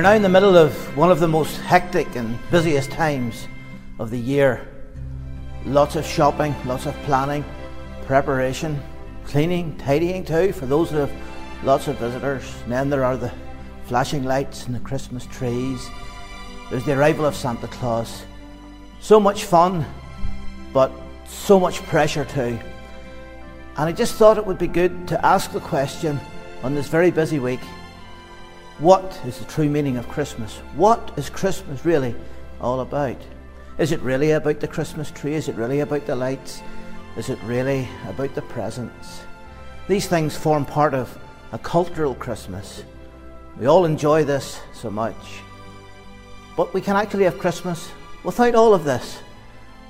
We are now in the middle of one of the most hectic and busiest times of the year. Lots of shopping, lots of planning, preparation, cleaning, tidying too for those that have lots of visitors. And then there are the flashing lights and the Christmas trees. There's the arrival of Santa Claus. So much fun, but so much pressure too. And I just thought it would be good to ask the question on this very busy week what is the true meaning of Christmas? What is Christmas really all about? Is it really about the Christmas tree? Is it really about the lights? Is it really about the presents? These things form part of a cultural Christmas. We all enjoy this so much. But we can actually have Christmas without all of this,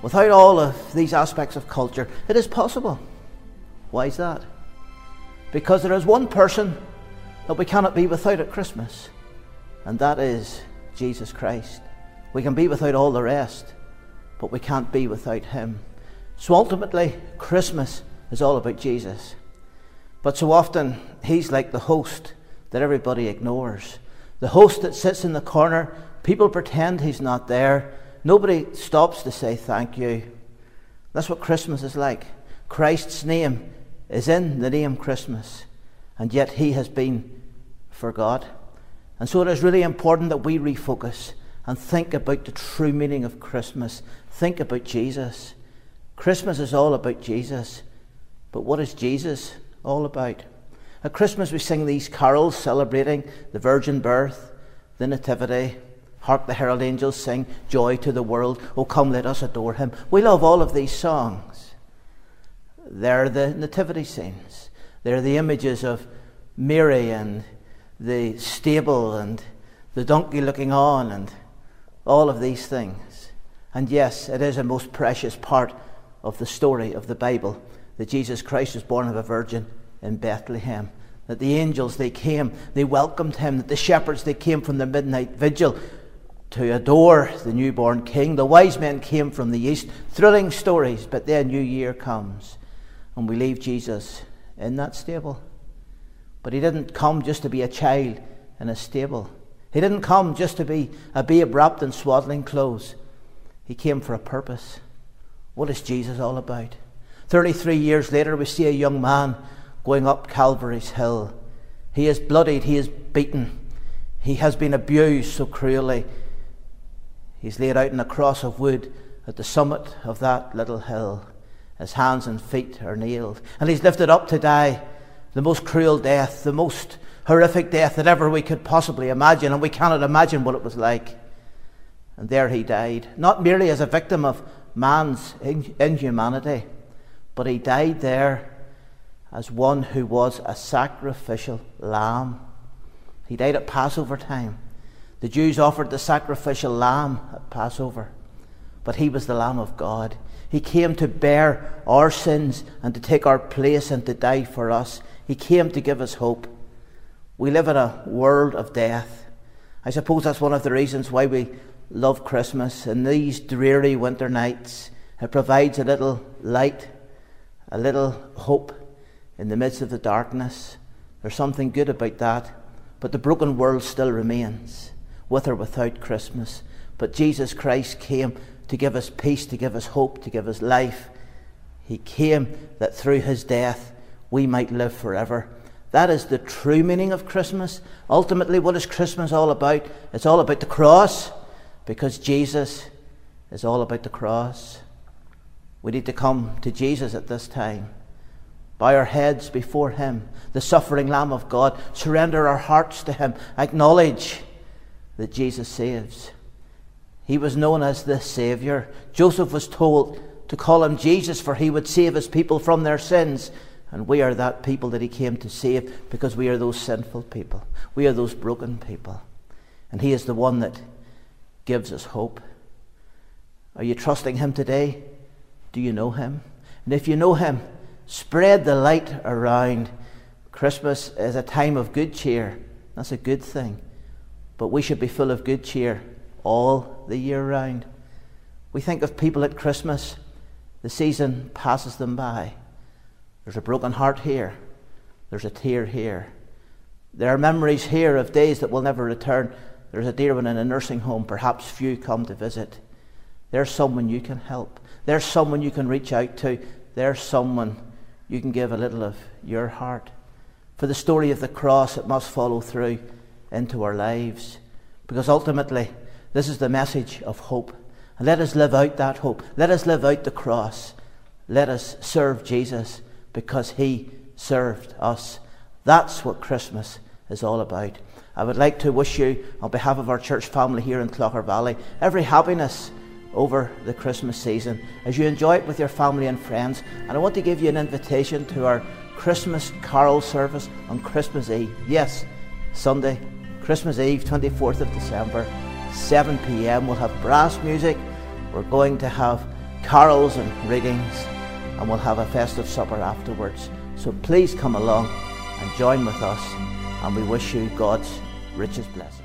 without all of these aspects of culture. It is possible. Why is that? Because there is one person that we cannot be without at Christmas, and that is Jesus Christ. We can be without all the rest, but we can't be without Him. So ultimately, Christmas is all about Jesus. But so often, He's like the host that everybody ignores. The host that sits in the corner, people pretend He's not there. Nobody stops to say thank you. That's what Christmas is like. Christ's name is in the name Christmas, and yet he has been forgot. And so it is really important that we refocus and think about the true meaning of Christmas. Think about Jesus. Christmas is all about Jesus. But what is Jesus all about? At Christmas, we sing these carols celebrating the virgin birth, the nativity. Hark the herald angels sing, Joy to the world. Oh, come, let us adore him. We love all of these songs. They're the nativity scenes, they're the images of Mary and the stable and the donkey looking on and all of these things. And yes, it is a most precious part of the story of the Bible that Jesus Christ was born of a virgin in Bethlehem. That the angels, they came, they welcomed him. That the shepherds, they came from the midnight vigil to adore the newborn king. The wise men came from the east. Thrilling stories, but then New Year comes and we leave Jesus in that stable. But he didn't come just to be a child in a stable. He didn't come just to be a babe wrapped in swaddling clothes. He came for a purpose. What is Jesus all about? 33 years later, we see a young man going up Calvary's hill. He is bloodied, he is beaten, he has been abused so cruelly. He's laid out on a cross of wood at the summit of that little hill. His hands and feet are nailed, and he's lifted up to die the most cruel death, the most horrific death that ever we could possibly imagine, and we cannot imagine what it was like. And there he died, not merely as a victim of man's inhumanity, but he died there as one who was a sacrificial lamb. He died at Passover time. The Jews offered the sacrificial lamb at Passover, but he was the Lamb of God. He came to bear our sins and to take our place and to die for us. He came to give us hope. We live in a world of death. I suppose that's one of the reasons why we love Christmas. In these dreary winter nights, it provides a little light, a little hope in the midst of the darkness. There's something good about that. But the broken world still remains, with or without Christmas. But Jesus Christ came to give us peace, to give us hope, to give us life. He came that through his death we might live forever. That is the true meaning of Christmas. Ultimately, what is Christmas all about? It's all about the cross, because Jesus is all about the cross. We need to come to Jesus at this time, bow our heads before Him, the suffering Lamb of God, surrender our hearts to Him, acknowledge that Jesus saves. He was known as the Saviour. Joseph was told to call him Jesus, for he would save his people from their sins. And we are that people that he came to save because we are those sinful people. We are those broken people. And he is the one that gives us hope. Are you trusting him today? Do you know him? And if you know him, spread the light around. Christmas is a time of good cheer. That's a good thing. But we should be full of good cheer all the year round. We think of people at Christmas, the season passes them by. There's a broken heart here. There's a tear here. There are memories here of days that will never return. There's a dear one in a nursing home. Perhaps few come to visit. There's someone you can help. There's someone you can reach out to. There's someone you can give a little of your heart. For the story of the cross, it must follow through into our lives. Because ultimately, this is the message of hope. Let us live out that hope. Let us live out the cross. Let us serve Jesus because he served us. That's what Christmas is all about. I would like to wish you, on behalf of our church family here in Clogher Valley, every happiness over the Christmas season as you enjoy it with your family and friends. And I want to give you an invitation to our Christmas carol service on Christmas Eve. Yes, Sunday, Christmas Eve, 24th of December, 7 pm. We'll have brass music. We're going to have carols and readings and we'll have a festive supper afterwards. So please come along and join with us, and we wish you God's richest blessing.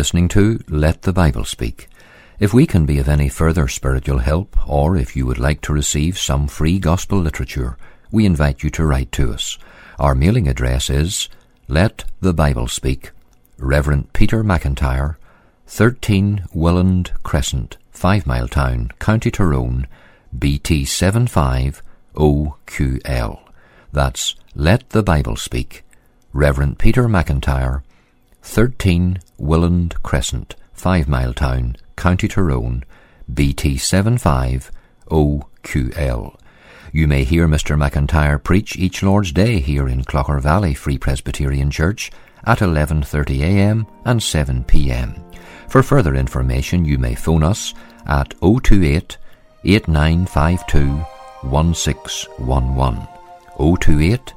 Listening to Let the Bible Speak. If we can be of any further spiritual help, or if you would like to receive some free gospel literature, we invite you to write to us. Our mailing address is Let the Bible Speak, Reverend Peter McIntyre, 13 Willand Crescent, Five Mile Town, County Tyrone, BT 75OQL. That's Let the Bible Speak, Reverend Peter McIntyre, 13 Willand Crescent, Five Mile Town, County Tyrone, BT 75OQL. You may hear Mr. McIntyre preach each Lord's Day here in Clogher Valley Free Presbyterian Church at 11:30 a.m. and 7 p.m. For further information, you may phone us at 028 8952 1611. 028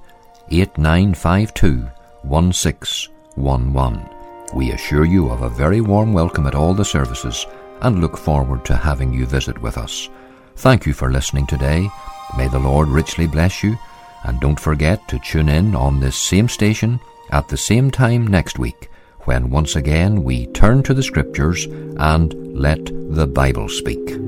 8952 1611. We assure you of a very warm welcome at all the services and look forward to having you visit with us. Thank you for listening today. May the Lord richly bless you, and don't forget to tune in on this same station at the same time next week when once again we turn to the Scriptures and let the Bible speak.